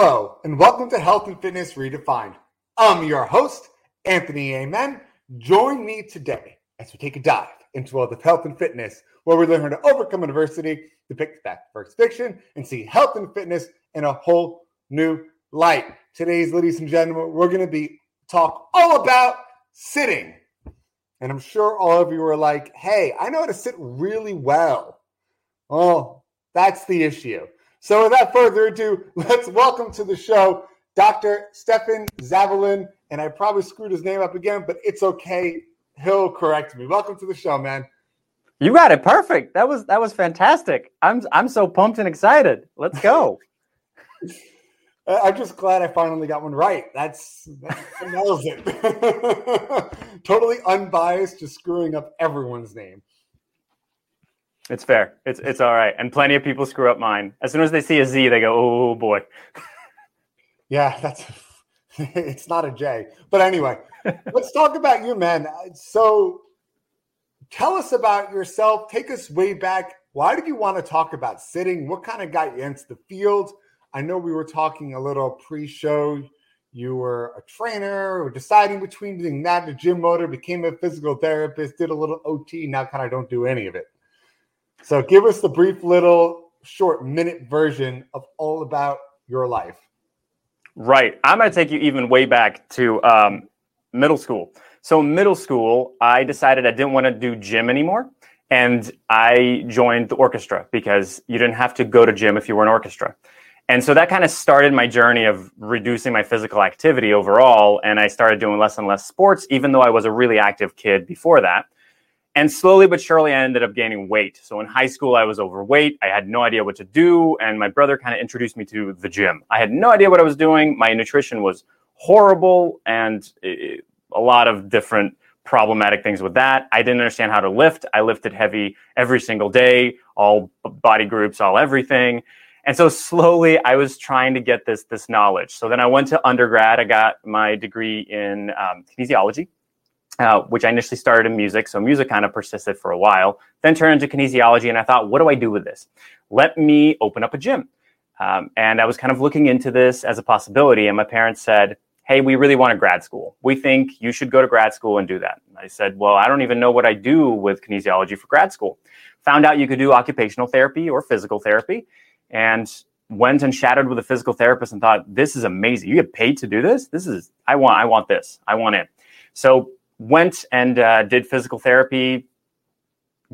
Hello, and welcome to Health and Fitness Redefined. I'm your host, Anthony Amen. Join me today as we take a dive into world of health and fitness, where we learn how to overcome adversity, depict fact versus fiction, and see health and fitness in a whole new light. Today's, ladies and gentlemen, we're going to be talk all about sitting. And I'm sure all of you are like, hey, I know how to sit really well. Well, that's the issue. So without further ado, let's welcome to the show Dr. Stefan Zavalin. And I probably screwed his name up again, but it's okay. He'll correct me. Welcome to the show, man. You got it perfect. That was that was fantastic. I'm I'm so pumped and excited. Let's go. I'm just glad I finally got one right. That's that nails it. totally unbiased, just screwing up everyone's name. It's fair. It's it's all right. And plenty of people screw up mine. As soon as they see a Z, they go, "Oh boy." yeah, that's it's not a J. But anyway, let's talk about you, man. Uh, so tell us about yourself. Take us way back. Why did you want to talk about sitting? What kind of got you into the field? I know we were talking a little pre-show. You were a trainer, or deciding between doing that, a gym motor, became a physical therapist, did a little OT. Now, kind of don't do any of it. So, give us the brief little short minute version of all about your life. Right. I'm going to take you even way back to um, middle school. So, middle school, I decided I didn't want to do gym anymore. And I joined the orchestra because you didn't have to go to gym if you were an orchestra. And so that kind of started my journey of reducing my physical activity overall. And I started doing less and less sports, even though I was a really active kid before that. And slowly but surely, I ended up gaining weight. So in high school, I was overweight. I had no idea what to do. And my brother kind of introduced me to the gym. I had no idea what I was doing. My nutrition was horrible and it, a lot of different problematic things with that. I didn't understand how to lift. I lifted heavy every single day, all body groups, all everything. And so slowly I was trying to get this, this knowledge. So then I went to undergrad. I got my degree in um, kinesiology uh, which I initially started in music. So music kind of persisted for a while, then turned into kinesiology. And I thought, what do I do with this? Let me open up a gym. Um, and I was kind of looking into this as a possibility. And my parents said, hey, we really want a grad school. We think you should go to grad school and do that. I said, well, I don't even know what I do with kinesiology for grad school. Found out you could do occupational therapy or physical therapy. And went and chatted with a physical therapist and thought, this is amazing. You get paid to do this? This is, I want, I want this. I want it. So went and uh, did physical therapy,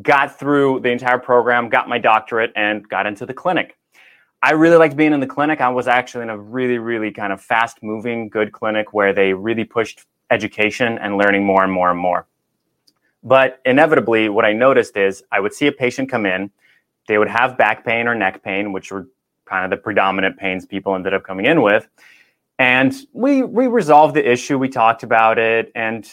got through the entire program, got my doctorate, and got into the clinic. I really liked being in the clinic. I was actually in a really, really kind of fast moving, good clinic where they really pushed education and learning more and more and more. But inevitably, what I noticed is I would see a patient come in, they would have back pain or neck pain, which were kind of the predominant pains people ended up coming in with. And we we resolved the issue, we talked about it, and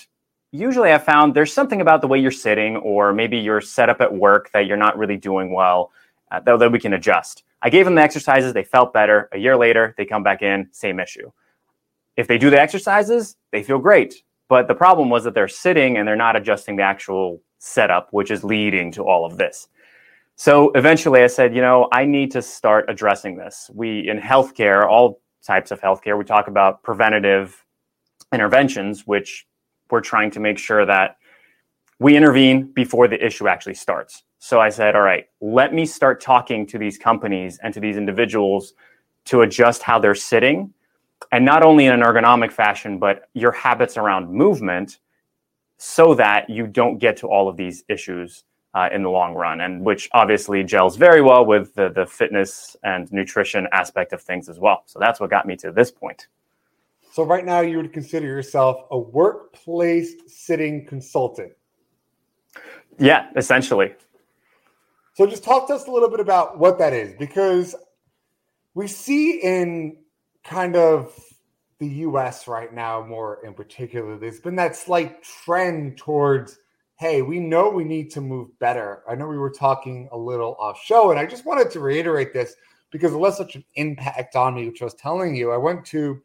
usually I found there's something about the way you're sitting, or maybe you're set up at work that you're not really doing well, uh, that, that we can adjust. I gave them the exercises, they felt better. A year later, they come back in, same issue. If they do the exercises, they feel great. But the problem was that they're sitting and they're not adjusting the actual setup, which is leading to all of this. So eventually I said, you know, I need to start addressing this. We, in healthcare, all types of healthcare, we talk about preventative interventions, which we're trying to make sure that we intervene before the issue actually starts. So I said, all right, let me start talking to these companies and to these individuals to adjust how they're sitting. And not only in an ergonomic fashion, but your habits around movement so that you don't get to all of these issues uh, in the long run, and which obviously gels very well with the, the fitness and nutrition aspect of things as well. So that's what got me to this point. So right now you would consider yourself a workplace sitting consultant. Yeah, essentially. So just talk to us a little bit about what that is because we see in kind of the US right now more in particular there's been that slight trend towards hey, we know we need to move better. I know we were talking a little off show and I just wanted to reiterate this because it left such an impact on me which I was telling you. I went to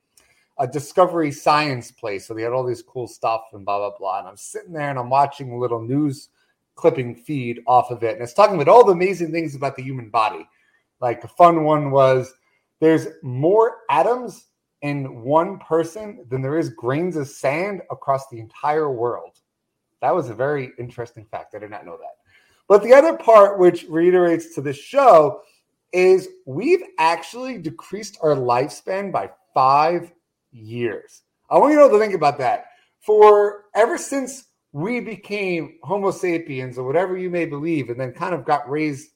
a Discovery Science place. So they had all this cool stuff and blah, blah, blah. And I'm sitting there and I'm watching a little news clipping feed off of it. And it's talking about all the amazing things about the human body. Like a fun one was there's more atoms in one person than there is grains of sand across the entire world. That was a very interesting fact. I did not know that. But the other part, which reiterates to the show, is we've actually decreased our lifespan by five years. I want you to, think about that. For ever since we became Homo sapiens or whatever you may believe, and then kind of got raised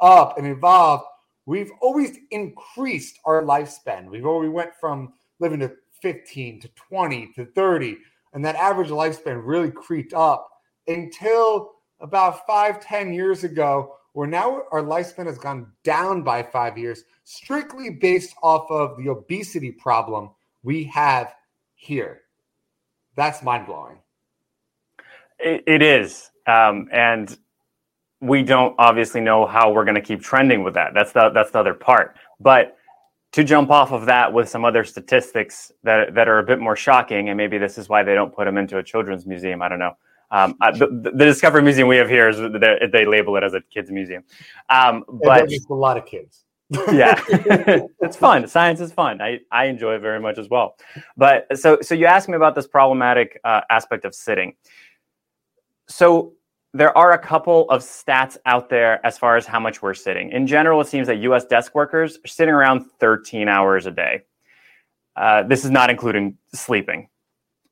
up and evolved, we've always increased our lifespan. We've always went from living to 15 to 20 to 30, and that average lifespan really creeped up until about five, 10 years ago, where now our lifespan has gone down by five years, strictly based off of the obesity problem we have here. That's mind blowing. it, it is. Um, and we don't obviously know how we're going to keep trending with that. That's the that's the other part. But to jump off of that with some other statistics that that are a bit more shocking, and maybe this is why they don't put them into a children's museum. I don't know. Um, the, the, Discovery Museum we have here is they label it as a kids museum, um, but it's a lot of kids. Yeah, it's fun. Science is fun. I, I enjoy it very much as well. But so so you asked me about this problematic uh, aspect of sitting. So there are a couple of stats out there as far as how much we're sitting. In general, it seems that U.S. desk workers are sitting around 13 hours a day. Uh, this is not including sleeping,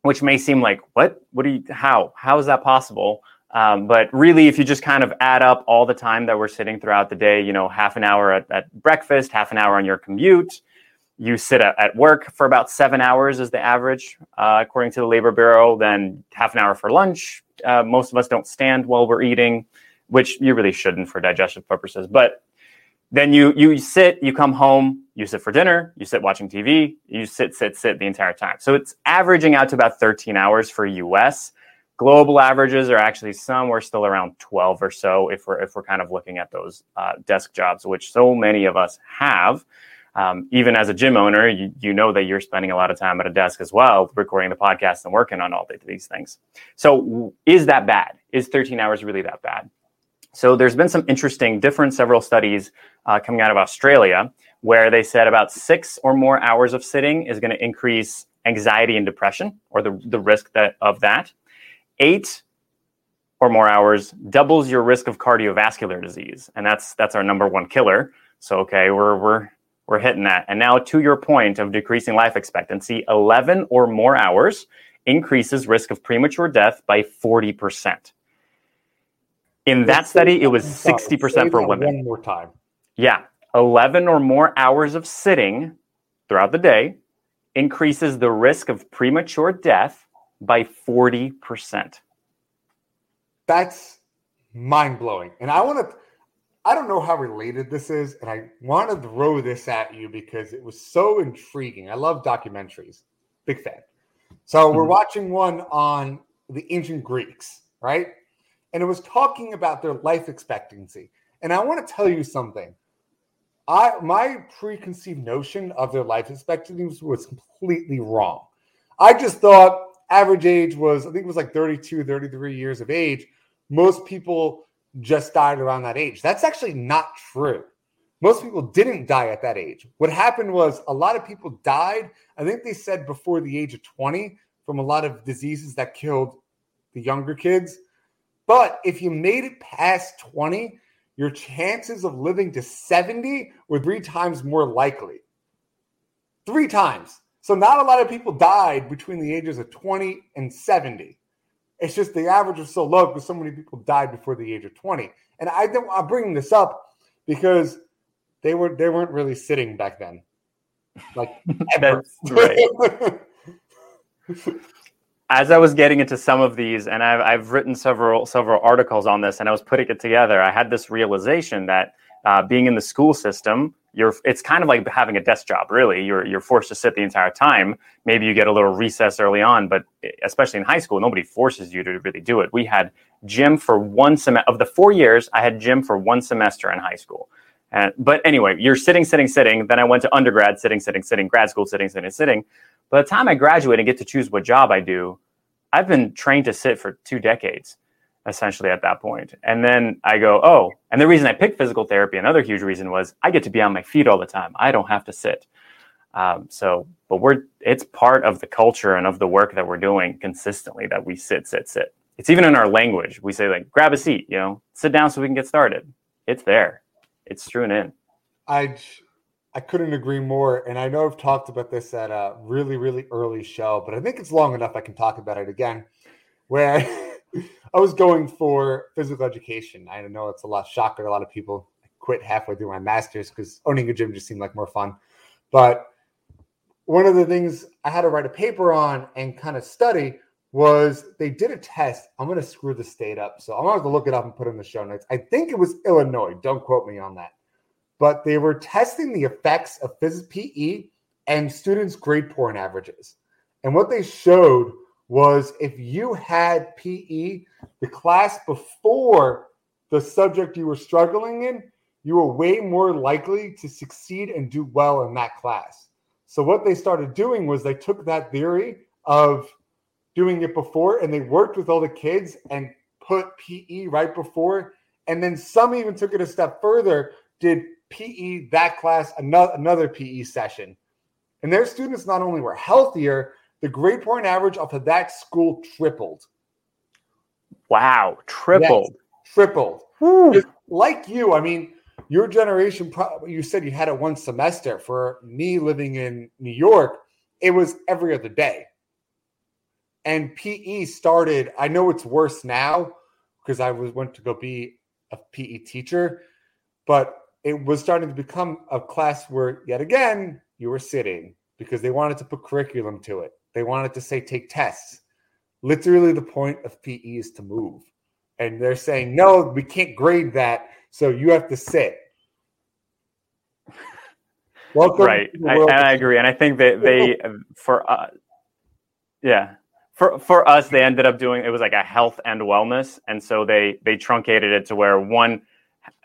which may seem like what? What do you? How? How is that possible? Um, but really, if you just kind of add up all the time that we're sitting throughout the day, you know, half an hour at, at breakfast, half an hour on your commute, you sit at, at work for about seven hours is the average, uh, according to the Labor Bureau. Then half an hour for lunch, uh, most of us don't stand while we're eating, which you really shouldn't for digestive purposes. But then you you sit, you come home, you sit for dinner, you sit watching TV, you sit, sit, sit the entire time. So it's averaging out to about 13 hours for US. Global averages are actually somewhere still around 12 or so if we're if we're kind of looking at those uh, desk jobs, which so many of us have um, even as a gym owner, you, you know that you're spending a lot of time at a desk as well, recording the podcast and working on all these things. So, is that bad? Is 13 hours really that bad? So, there's been some interesting, different several studies uh, coming out of Australia where they said about six or more hours of sitting is going to increase anxiety and depression, or the, the risk that, of that. Eight or more hours doubles your risk of cardiovascular disease, and that's that's our number one killer. So, okay, we're we're we're hitting that. And now, to your point of decreasing life expectancy, 11 or more hours increases risk of premature death by 40%. In that study, it was 60% for women. One more time. Yeah. 11 or more hours of sitting throughout the day increases the risk of premature death by 40%. That's mind blowing. And I want to I don't know how related this is, and I want to throw this at you because it was so intriguing. I love documentaries, big fan. So we're mm-hmm. watching one on the ancient Greeks, right? And it was talking about their life expectancy. And I want to tell you something. I my preconceived notion of their life expectancy was completely wrong. I just thought average age was, I think it was like 32, 33 years of age. Most people just died around that age. That's actually not true. Most people didn't die at that age. What happened was a lot of people died, I think they said before the age of 20, from a lot of diseases that killed the younger kids. But if you made it past 20, your chances of living to 70 were three times more likely. Three times. So, not a lot of people died between the ages of 20 and 70. It's just the average was so low because so many people died before the age of 20. And I I'm bringing this up because they were they weren't really sitting back then. Like That's right. As I was getting into some of these, and I've, I've written several several articles on this, and I was putting it together, I had this realization that uh, being in the school system, you're it's kind of like having a desk job really. You're you're forced to sit the entire time. Maybe you get a little recess early on but eh, especially in high school nobody forces you to really do it. We had gym for one semester of the 4 years I had gym for one semester in high school. And but anyway you're sitting sitting sitting. Then I went to undergrad sitting sitting sitting. Grad school sitting sitting sitting. By the time I graduate and get to choose what job I do I've been trained to sit for two decades essentially at that point. And then I go, oh, and the reason I picked physical therapy, another huge reason was I get to be on my feet all the time. I don't have to sit. Um, so, but we're it's part of the culture and of the work that we're doing consistently that we sit, sit, sit. It's even in our language. We say like, grab a seat, you know, sit down so we can get started. It's there. It's strewn in. I I couldn't agree more. And I know I've talked about this at a really, really early show, but I think it's long enough I can talk about it again. Where I was going for physical education. I know it's a lot shocker a lot of people. I quit halfway through my master's because owning a gym just seemed like more fun. But one of the things I had to write a paper on and kind of study was they did a test. I'm going to screw the state up. So I'm going to have to look it up and put it in the show notes. I think it was Illinois. Don't quote me on that. But they were testing the effects of physics PE and students' grade point averages. And what they showed was if you had PE, the class before the subject you were struggling in, you were way more likely to succeed and do well in that class. So what they started doing was they took that theory of doing it before and they worked with all the kids and put PE right before. And then some even took it a step further, did PE that class, another, another PE session. And their students not only were healthier, the grade point average off of that school tripled. Wow, tripled. Yes, tripled. Like you, I mean, your generation, you said you had it one semester. For me living in New York, it was every other day. And PE started, I know it's worse now because I was went to go be a PE teacher, but it was starting to become a class where yet again you were sitting because they wanted to put curriculum to it. They wanted to say take tests. Literally, the point of PE is to move. And they're saying, no, we can't grade that. So you have to sit. Welcome. Right. I, and I agree. And I think that they, for, uh, yeah, for, for us, they ended up doing, it was like a health and wellness. And so they, they truncated it to where one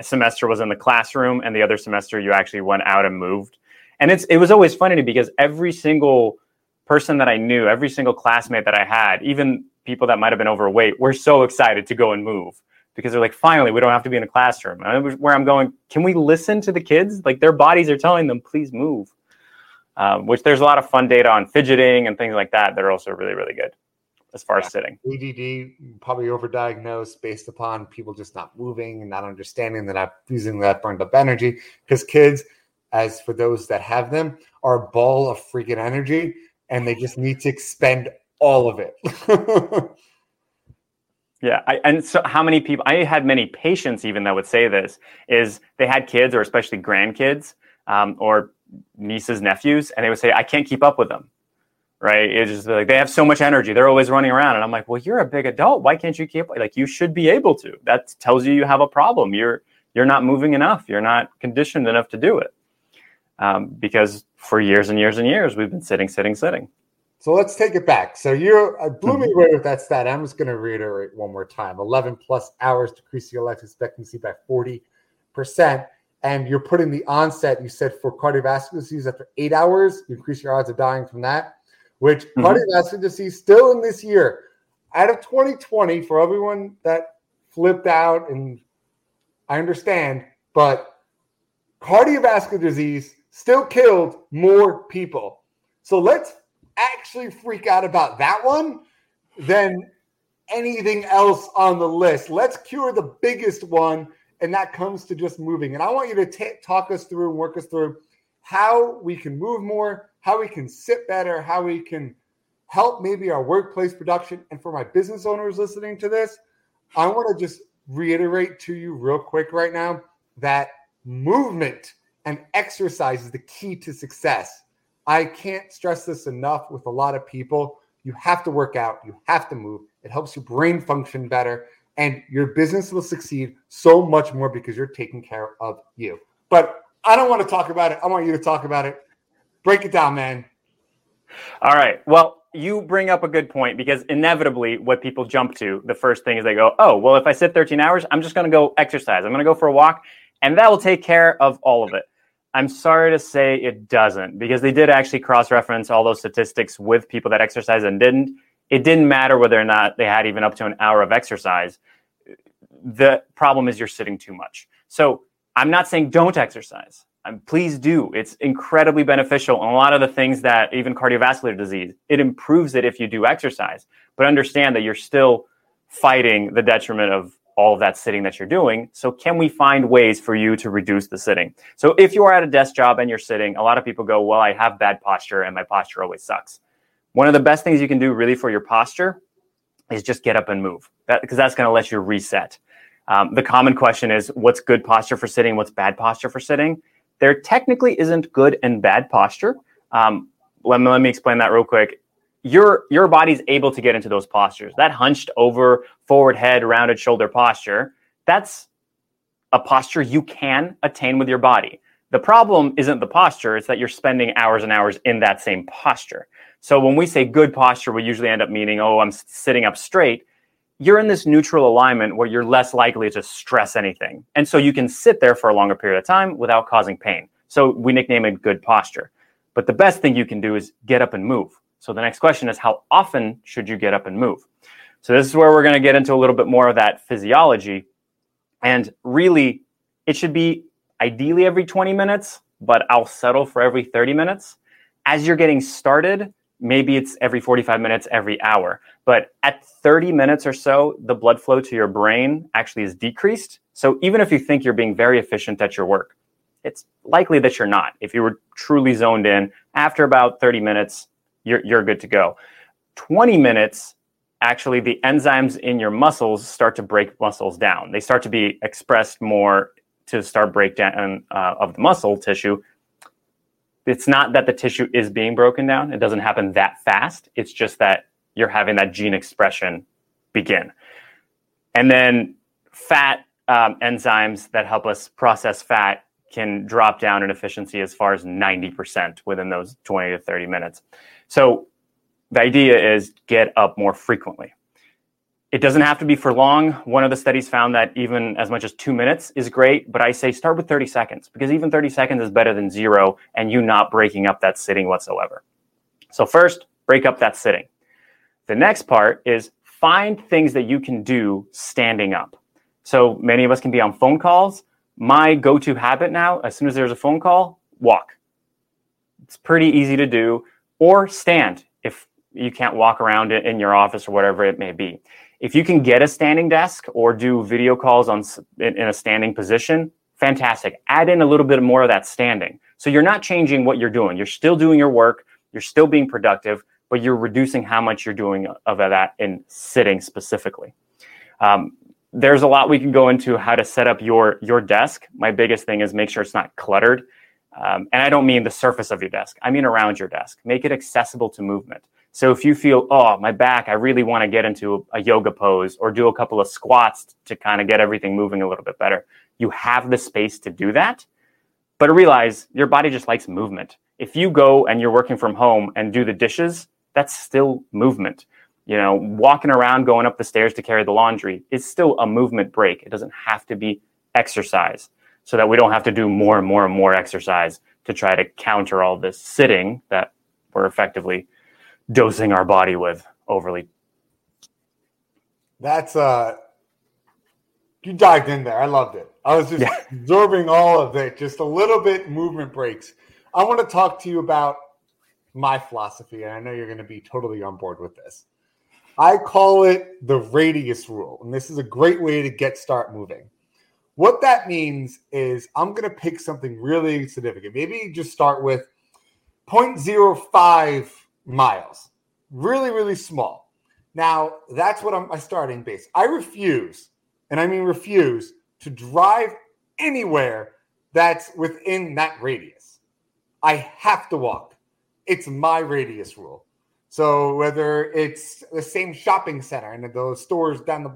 semester was in the classroom and the other semester you actually went out and moved. And it's, it was always funny because every single person that I knew, every single classmate that I had, even people that might have been overweight, were so excited to go and move because they're like, finally, we don't have to be in a classroom. And where I'm going, can we listen to the kids? Like their bodies are telling them, please move. Um, which there's a lot of fun data on fidgeting and things like that that are also really, really good as far as sitting. ADD probably overdiagnosed based upon people just not moving and not understanding that I'm using that burned up energy. Because kids, as for those that have them, are a ball of freaking energy and they just need to expend all of it. yeah, I, and so how many people? I had many patients even that would say this: is they had kids or especially grandkids um, or nieces, nephews, and they would say, "I can't keep up with them." Right? It's just like they have so much energy; they're always running around, and I'm like, "Well, you're a big adult. Why can't you keep like you should be able to?" That tells you you have a problem. You're you're not moving enough. You're not conditioned enough to do it um, because for years and years and years we've been sitting, sitting, sitting. So let's take it back. So you uh, blew me mm-hmm. away with that stat. I'm just going to reiterate one more time: 11 plus hours decrease your life expectancy by 40 percent. And you're putting the onset. You said for cardiovascular disease after eight hours, you increase your odds of dying from that. Which mm-hmm. cardiovascular disease still in this year, out of 2020, for everyone that flipped out, and I understand, but cardiovascular disease still killed more people. So let's actually freak out about that one than anything else on the list. Let's cure the biggest one, and that comes to just moving. And I want you to t- talk us through and work us through how we can move more, how we can sit better, how we can help maybe our workplace production. And for my business owners listening to this, I want to just reiterate to you real quick right now that movement and exercise is the key to success. I can't stress this enough with a lot of people. You have to work out, you have to move. It helps your brain function better, and your business will succeed so much more because you're taking care of you. But I don't want to talk about it. I want you to talk about it. Break it down, man. All right. Well, you bring up a good point because inevitably, what people jump to, the first thing is they go, Oh, well, if I sit 13 hours, I'm just going to go exercise. I'm going to go for a walk, and that will take care of all of it. I'm sorry to say it doesn't because they did actually cross reference all those statistics with people that exercise and didn't. It didn't matter whether or not they had even up to an hour of exercise. the problem is you're sitting too much. So I'm not saying don't exercise. Um, please do. It's incredibly beneficial. And a lot of the things that even cardiovascular disease, it improves it if you do exercise. But understand that you're still fighting the detriment of all of that sitting that you're doing. So, can we find ways for you to reduce the sitting? So, if you are at a desk job and you're sitting, a lot of people go, Well, I have bad posture and my posture always sucks. One of the best things you can do really for your posture is just get up and move that, because that's going to let you reset. Um, the common question is what's good posture for sitting? What's bad posture for sitting? There technically isn't good and bad posture. Um, let, me, let me explain that real quick your your body's able to get into those postures. That hunched over, forward head, rounded shoulder posture, that's a posture you can attain with your body. The problem isn't the posture, it's that you're spending hours and hours in that same posture. So when we say good posture, we usually end up meaning, oh, I'm sitting up straight. You're in this neutral alignment where you're less likely to stress anything. And so you can sit there for a longer period of time without causing pain. So we nickname it good posture. But the best thing you can do is get up and move. So the next question is how often should you get up and move? So this is where we're going to get into a little bit more of that physiology. And really, it should be ideally every 20 minutes, but I'll settle for every 30 minutes. As you're getting started, maybe it's every 45 minutes, every hour. But at 30 minutes or so, the blood flow to your brain actually is decreased. So even if you think you're being very efficient at your work, it's likely that you're not. If you were truly zoned in, after about 30 minutes, you're, you're good to go. 20 minutes, actually, the enzymes in your muscles start to break muscles down. They start to be expressed more to start breakdown uh, of the muscle tissue. It's not that the tissue is being broken down. It doesn't happen that fast. It's just that you're having that gene expression begin. And then fat um, enzymes that help us process fat can drop down in efficiency as far as 90% within those 20 to 30 minutes. So the idea is get up more frequently. It doesn't have to be for long. One of the studies found that even as much as two minutes is great, but I say start with 30 seconds because even 30 seconds is better than zero and you not breaking up that sitting whatsoever. So, first, break up that sitting. The next part is find things that you can do standing up. So, many of us can be on phone calls. My go to habit now, as soon as there's a phone call, walk. It's pretty easy to do or stand if you can't walk around in your office or whatever it may be. If you can get a standing desk or do video calls on in a standing position, fantastic. Add in a little bit more of that standing. So you're not changing what you're doing. You're still doing your work. You're still being productive, but you're reducing how much you're doing of that in sitting specifically. Um, there's a lot we can go into how to set up your your desk. My biggest thing is make sure it's not cluttered. Um, and I don't mean the surface of your desk, I mean around your desk. Make it accessible to movement. So if you feel, oh, my back, I really want to get into a, a yoga pose or do a couple of squats to kind of get everything moving a little bit better, you have the space to do that. But realize your body just likes movement. If you go and you're working from home and do the dishes, that's still movement. You know, walking around, going up the stairs to carry the laundry is still a movement break. It doesn't have to be exercise so that we don't have to do more and more and more exercise to try to counter all this sitting that we're effectively dosing our body with overly. That's uh you dived in there. I loved it. I was just yeah. absorbing all of it, just a little bit movement breaks. I want to talk to you about my philosophy, and I know you're going to be totally on board with this. I call it the radius rule, and this is a great way to get start moving. What that means is I'm going to pick something really significant. Maybe just start with 0.05 miles. Really, really small. Now, that's what I'm my starting base. I refuse, and I mean refuse, to drive anywhere that's within that radius. I have to walk. It's my radius rule. So whether it's the same shopping center and those stores down the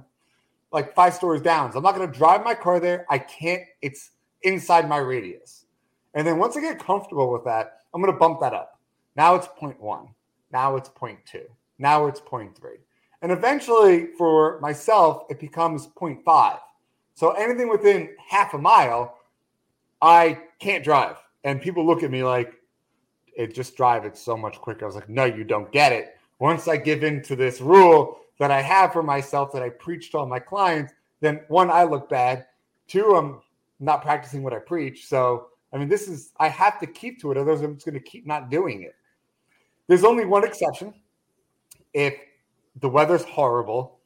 like five stores down. So I'm not going to drive my car there. I can't. It's inside my radius. And then once I get comfortable with that, I'm going to bump that up. Now it's 0.1. Now it's 0.2. Now it's 0.3. And eventually for myself, it becomes 0.5. So anything within half a mile, I can't drive. And people look at me like, it just drive it so much quicker. I was like, no, you don't get it. Once I give in to this rule, that I have for myself that I preach to all my clients, then one, I look bad. Two, I'm not practicing what I preach. So, I mean, this is, I have to keep to it, otherwise, I'm just going to keep not doing it. There's only one exception. If the weather's horrible,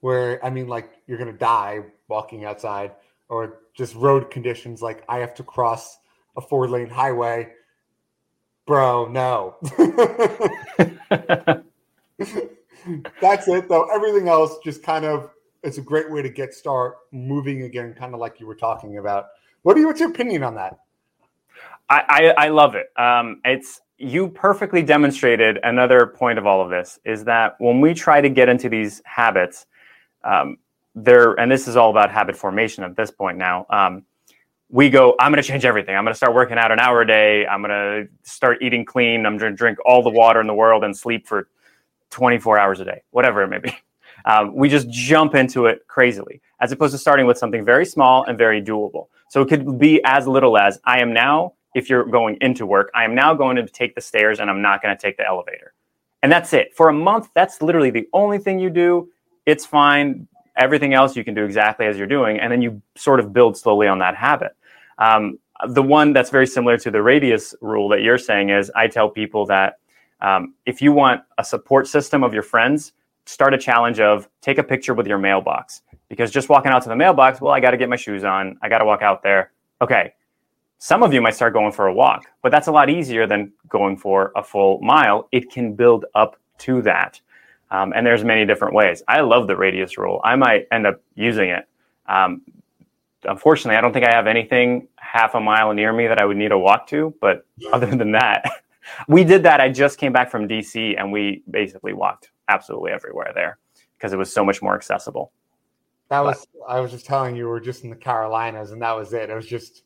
where, I mean, like you're going to die walking outside, or just road conditions, like I have to cross a four lane highway. Bro, no. That's it, though. Everything else just kind of it's a great way to get start moving again, kind of like you were talking about. What are you, what's your opinion on that? I, I, I love it. Um, it's you perfectly demonstrated another point of all of this is that when we try to get into these habits, um, there and this is all about habit formation at this point now. Um, we go, I'm going to change everything. I'm going to start working out an hour a day. I'm going to start eating clean. I'm going to drink all the water in the world and sleep for 24 hours a day, whatever it may be. Um, we just jump into it crazily, as opposed to starting with something very small and very doable. So it could be as little as I am now, if you're going into work, I am now going to take the stairs and I'm not going to take the elevator. And that's it. For a month, that's literally the only thing you do. It's fine. Everything else you can do exactly as you're doing. And then you sort of build slowly on that habit. Um, the one that's very similar to the radius rule that you're saying is I tell people that um, if you want a support system of your friends, start a challenge of take a picture with your mailbox because just walking out to the mailbox, well, I got to get my shoes on. I got to walk out there. Okay. Some of you might start going for a walk, but that's a lot easier than going for a full mile. It can build up to that. Um, and there's many different ways. I love the radius rule. I might end up using it. Um, unfortunately, I don't think I have anything half a mile near me that I would need to walk to. But other than that, we did that. I just came back from DC and we basically walked absolutely everywhere there because it was so much more accessible. That was but, I was just telling you we are just in the Carolinas and that was it. It was just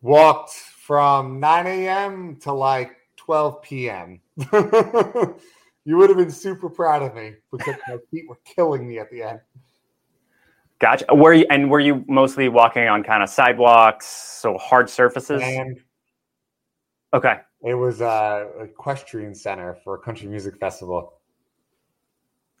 walked from 9 a.m. to like 12 p.m. you would have been super proud of me because my feet were killing me at the end. Gotcha. Were you and were you mostly walking on kind of sidewalks, so hard surfaces? And okay. It was a equestrian center for a country music festival.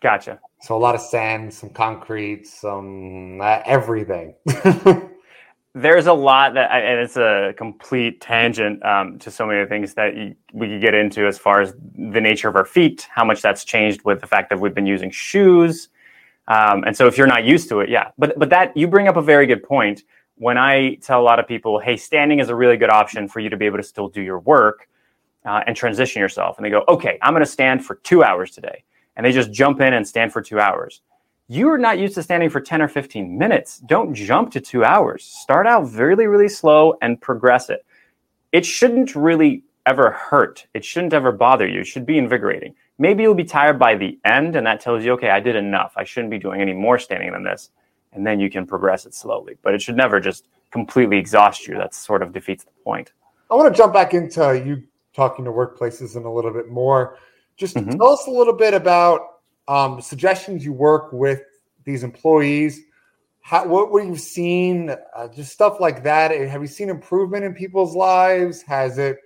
Gotcha. So a lot of sand, some concrete, some uh, everything. There's a lot that, and it's a complete tangent um, to so many things that you, we could get into as far as the nature of our feet, how much that's changed with the fact that we've been using shoes. Um, and so if you're not used to it, yeah. But but that you bring up a very good point. When I tell a lot of people, hey, standing is a really good option for you to be able to still do your work uh, and transition yourself, and they go, okay, I'm going to stand for two hours today and they just jump in and stand for two hours. You're not used to standing for 10 or 15 minutes. Don't jump to two hours. Start out really, really slow and progress it. It shouldn't really ever hurt. It shouldn't ever bother you. It should be invigorating. Maybe you'll be tired by the end, and that tells you, okay, I did enough. I shouldn't be doing any more standing than this. And then you can progress it slowly. But it should never just completely exhaust you. That sort of defeats the point. I want to jump back into you talking to workplaces in a little bit more. Just mm-hmm. tell us a little bit about um, suggestions you work with these employees. How, what what you've seen, uh, just stuff like that. Have you seen improvement in people's lives? Has it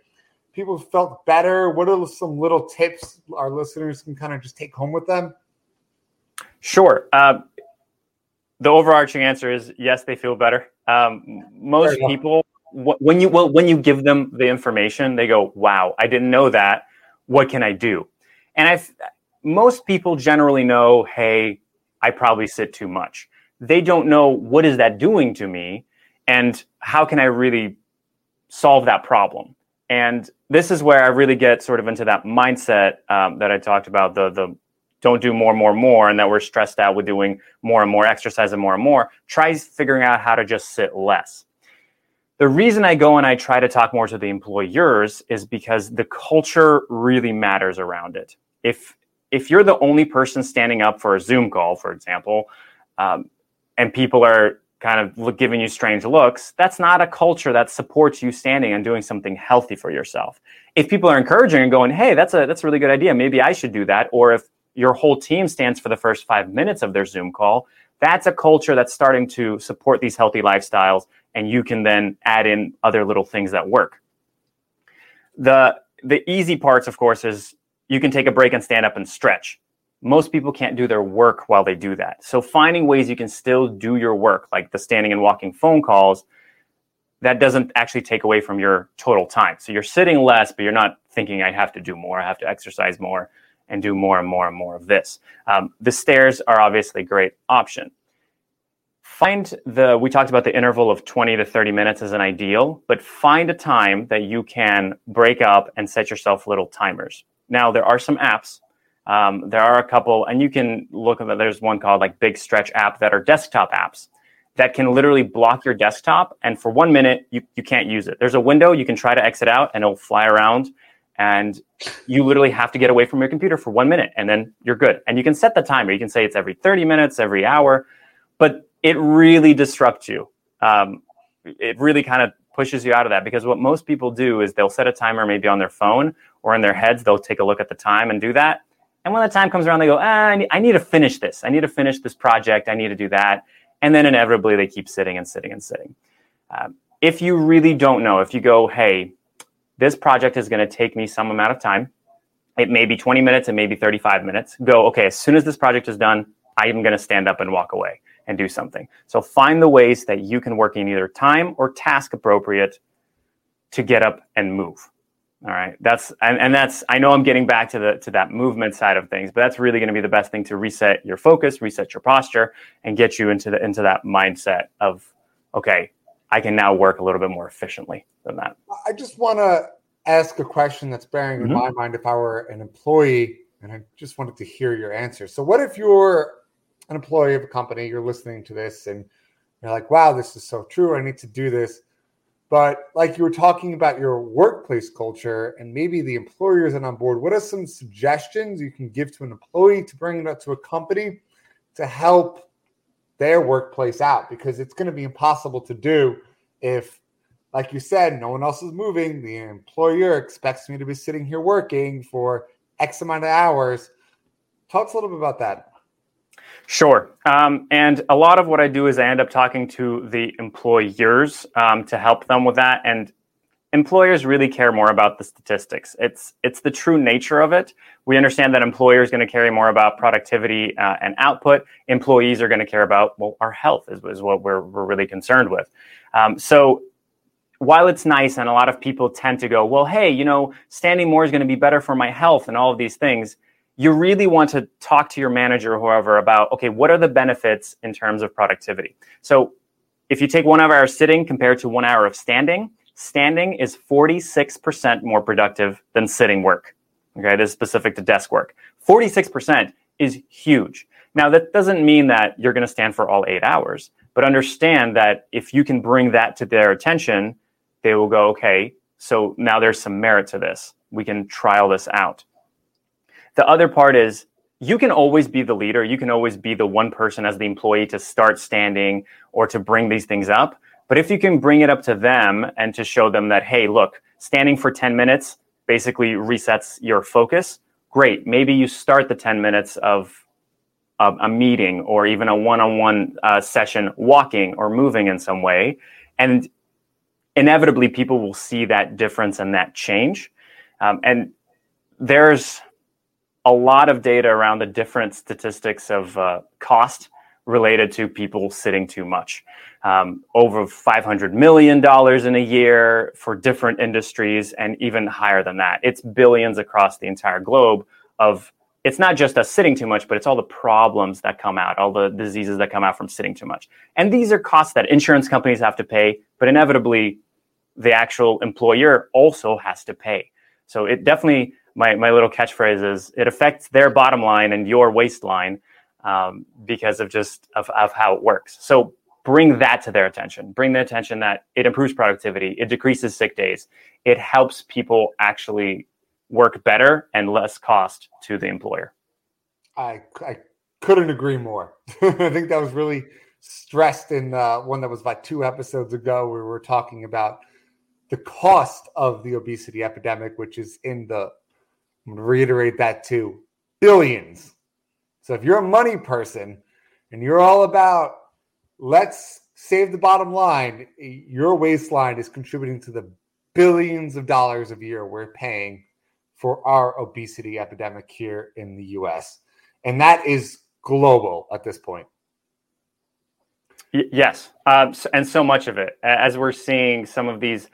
people felt better? What are some little tips our listeners can kind of just take home with them? Sure. Uh, the overarching answer is yes, they feel better. Um, most people, when you well, when you give them the information, they go, "Wow, I didn't know that. What can I do?" And I've most people generally know, hey, I probably sit too much. They don't know what is that doing to me and how can I really solve that problem. And this is where I really get sort of into that mindset um, that I talked about the the don't do more, more, more, and that we're stressed out with doing more and more exercise and more and more. Try figuring out how to just sit less. The reason I go and I try to talk more to the employers is because the culture really matters around it if if you're the only person standing up for a Zoom call, for example, um, and people are kind of giving you strange looks, that's not a culture that supports you standing and doing something healthy for yourself. If people are encouraging and going, "Hey, that's a that's a really good idea. Maybe I should do that," or if your whole team stands for the first five minutes of their Zoom call, that's a culture that's starting to support these healthy lifestyles, and you can then add in other little things that work. The the easy parts, of course, is you can take a break and stand up and stretch. Most people can't do their work while they do that. So finding ways you can still do your work, like the standing and walking phone calls, that doesn't actually take away from your total time. So you're sitting less, but you're not thinking I have to do more, I have to exercise more and do more and more and more of this. Um, the stairs are obviously a great option. Find the, we talked about the interval of 20 to 30 minutes as an ideal, but find a time that you can break up and set yourself little timers. Now, there are some apps um, there are a couple, and you can look at. There's one called like Big Stretch app that are desktop apps that can literally block your desktop, and for one minute you you can't use it. There's a window you can try to exit out, and it'll fly around, and you literally have to get away from your computer for one minute, and then you're good. And you can set the timer. You can say it's every 30 minutes, every hour, but it really disrupts you. Um, it really kind of pushes you out of that because what most people do is they'll set a timer maybe on their phone or in their heads. They'll take a look at the time and do that and when the time comes around, they go, ah, I, need, I need to finish this. I need to finish this project. I need to do that. And then inevitably they keep sitting and sitting and sitting. Um, if you really don't know, if you go, hey, this project is going to take me some amount of time, it may be 20 minutes, it may be 35 minutes, go, okay, as soon as this project is done, I am going to stand up and walk away and do something. So find the ways that you can work in either time or task appropriate to get up and move. All right. That's and, and that's I know I'm getting back to the to that movement side of things, but that's really going to be the best thing to reset your focus, reset your posture, and get you into the into that mindset of okay, I can now work a little bit more efficiently than that. I just want to ask a question that's bearing in mm-hmm. my mind if I were an employee and I just wanted to hear your answer. So what if you're an employee of a company, you're listening to this and you're like, wow, this is so true. I need to do this. But like you were talking about your workplace culture and maybe the employer isn't on board, what are some suggestions you can give to an employee to bring up to a company to help their workplace out? Because it's going to be impossible to do if, like you said, no one else is moving. The employer expects me to be sitting here working for X amount of hours. Talk a little bit about that. Sure. Um, and a lot of what I do is I end up talking to the employers um, to help them with that. And employers really care more about the statistics. It's it's the true nature of it. We understand that employers going to care more about productivity uh, and output. Employees are going to care about well, our health is, is what we're we're really concerned with. Um, so while it's nice and a lot of people tend to go, well, hey, you know, standing more is going to be better for my health and all of these things you really want to talk to your manager whoever about okay what are the benefits in terms of productivity? So if you take one hour of sitting compared to one hour of standing standing is 46% more productive than sitting work. Okay this is specific to desk work. 46% is huge. Now that doesn't mean that you're going to stand for all eight hours but understand that if you can bring that to their attention they will go okay so now there's some merit to this. We can trial this out the other part is you can always be the leader. You can always be the one person as the employee to start standing or to bring these things up. But if you can bring it up to them and to show them that, hey, look, standing for 10 minutes basically resets your focus, great. Maybe you start the 10 minutes of a meeting or even a one on one session walking or moving in some way. And inevitably, people will see that difference and that change. Um, and there's a lot of data around the different statistics of uh, cost related to people sitting too much. Um, over $500 million in a year for different industries, and even higher than that. It's billions across the entire globe of it's not just us sitting too much, but it's all the problems that come out, all the diseases that come out from sitting too much. And these are costs that insurance companies have to pay, but inevitably the actual employer also has to pay. So it definitely my, my little catchphrase is it affects their bottom line and your waistline um, because of just of, of how it works. So bring that to their attention. Bring the attention that it improves productivity, it decreases sick days, it helps people actually work better and less cost to the employer. I, I couldn't agree more. I think that was really stressed in uh, one that was like two episodes ago. Where we were talking about the cost of the obesity epidemic, which is in the I'm going to reiterate that too billions. So if you're a money person and you're all about let's save the bottom line, your waistline is contributing to the billions of dollars a year we're paying for our obesity epidemic here in the US. and that is global at this point. Yes, um, and so much of it, as we're seeing some of these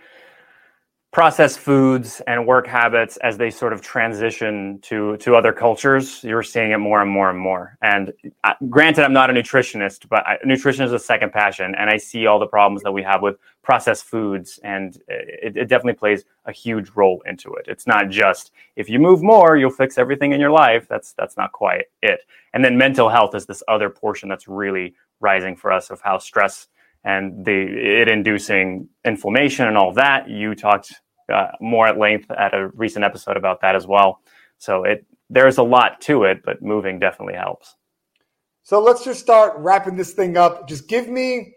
processed foods and work habits as they sort of transition to to other cultures you're seeing it more and more and more. And uh, granted i'm not a nutritionist but I, nutrition is a second passion and i see all the problems that we have with processed foods and it, it definitely plays a huge role into it. It's not just if you move more you'll fix everything in your life. That's that's not quite it. And then mental health is this other portion that's really rising for us of how stress and the it inducing inflammation and all that. You talked uh, more at length at a recent episode about that as well. So it there's a lot to it, but moving definitely helps. So let's just start wrapping this thing up. Just give me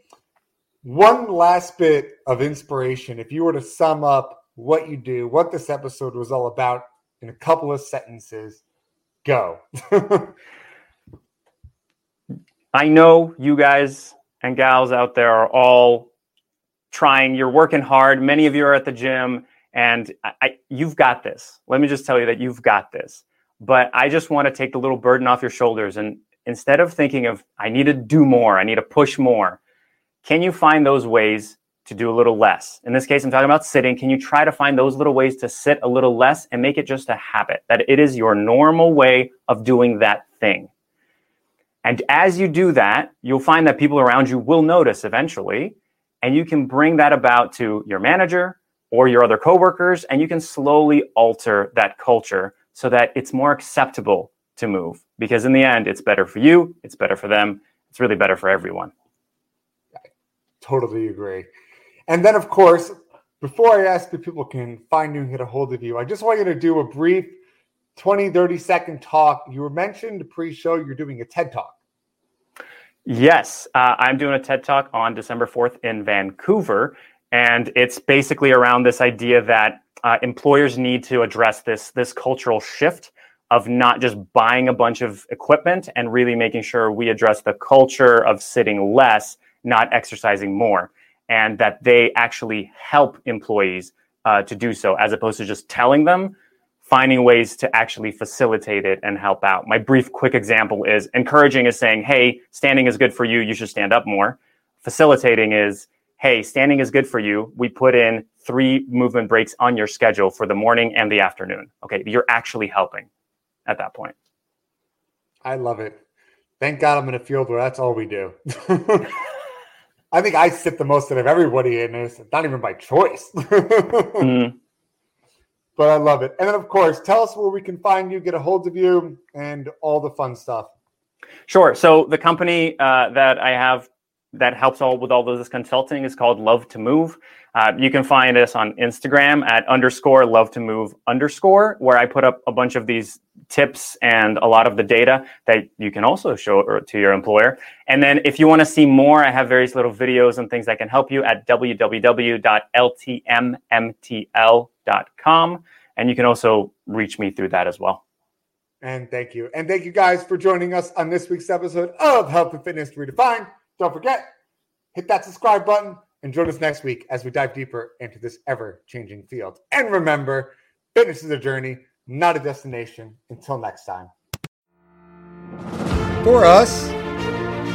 one last bit of inspiration if you were to sum up what you do, what this episode was all about in a couple of sentences. Go. I know you guys and gals out there are all trying. You're working hard. Many of you are at the gym, and I, I, you've got this. Let me just tell you that you've got this. But I just want to take the little burden off your shoulders. And instead of thinking of, I need to do more, I need to push more, can you find those ways to do a little less? In this case, I'm talking about sitting. Can you try to find those little ways to sit a little less and make it just a habit, that it is your normal way of doing that thing? And as you do that, you'll find that people around you will notice eventually, and you can bring that about to your manager or your other coworkers, and you can slowly alter that culture so that it's more acceptable to move. Because in the end, it's better for you, it's better for them, it's really better for everyone. I totally agree. And then, of course, before I ask if people can find you and get a hold of you, I just want you to do a brief 20, 30 second talk. You were mentioned pre show you're doing a TED talk. Yes, uh, I'm doing a TED talk on December 4th in Vancouver. And it's basically around this idea that uh, employers need to address this, this cultural shift of not just buying a bunch of equipment and really making sure we address the culture of sitting less, not exercising more, and that they actually help employees uh, to do so as opposed to just telling them finding ways to actually facilitate it and help out. My brief, quick example is encouraging is saying, hey, standing is good for you. You should stand up more. Facilitating is, hey, standing is good for you. We put in three movement breaks on your schedule for the morning and the afternoon. Okay, you're actually helping at that point. I love it. Thank God I'm in a field where that's all we do. I think I sit the most out of everybody in this, not even by choice. mm but I love it. And then, of course, tell us where we can find you, get a hold of you, and all the fun stuff. Sure. So the company uh, that I have that helps all with all of this consulting is called Love to Move. Uh, you can find us on Instagram at underscore Love to Move underscore, where I put up a bunch of these tips and a lot of the data that you can also show to your employer. And then if you want to see more, I have various little videos and things that can help you at www.ltmmtl.com. And you can also reach me through that as well. And thank you. And thank you guys for joining us on this week's episode of Health and Fitness Redefined. Don't forget, hit that subscribe button and join us next week as we dive deeper into this ever changing field. And remember, fitness is a journey, not a destination. Until next time. For us,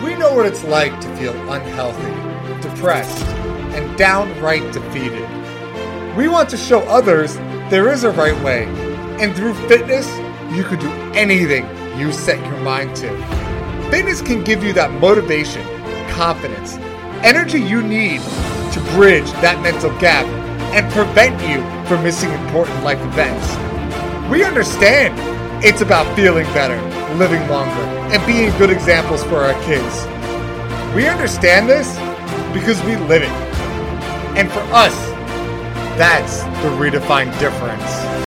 we know what it's like to feel unhealthy, depressed, and downright defeated. We want to show others there is a right way, and through fitness, you can do anything you set your mind to. Fitness can give you that motivation, confidence, energy you need to bridge that mental gap and prevent you from missing important life events. We understand it's about feeling better, living longer, and being good examples for our kids. We understand this because we live it. And for us, that's the redefined difference.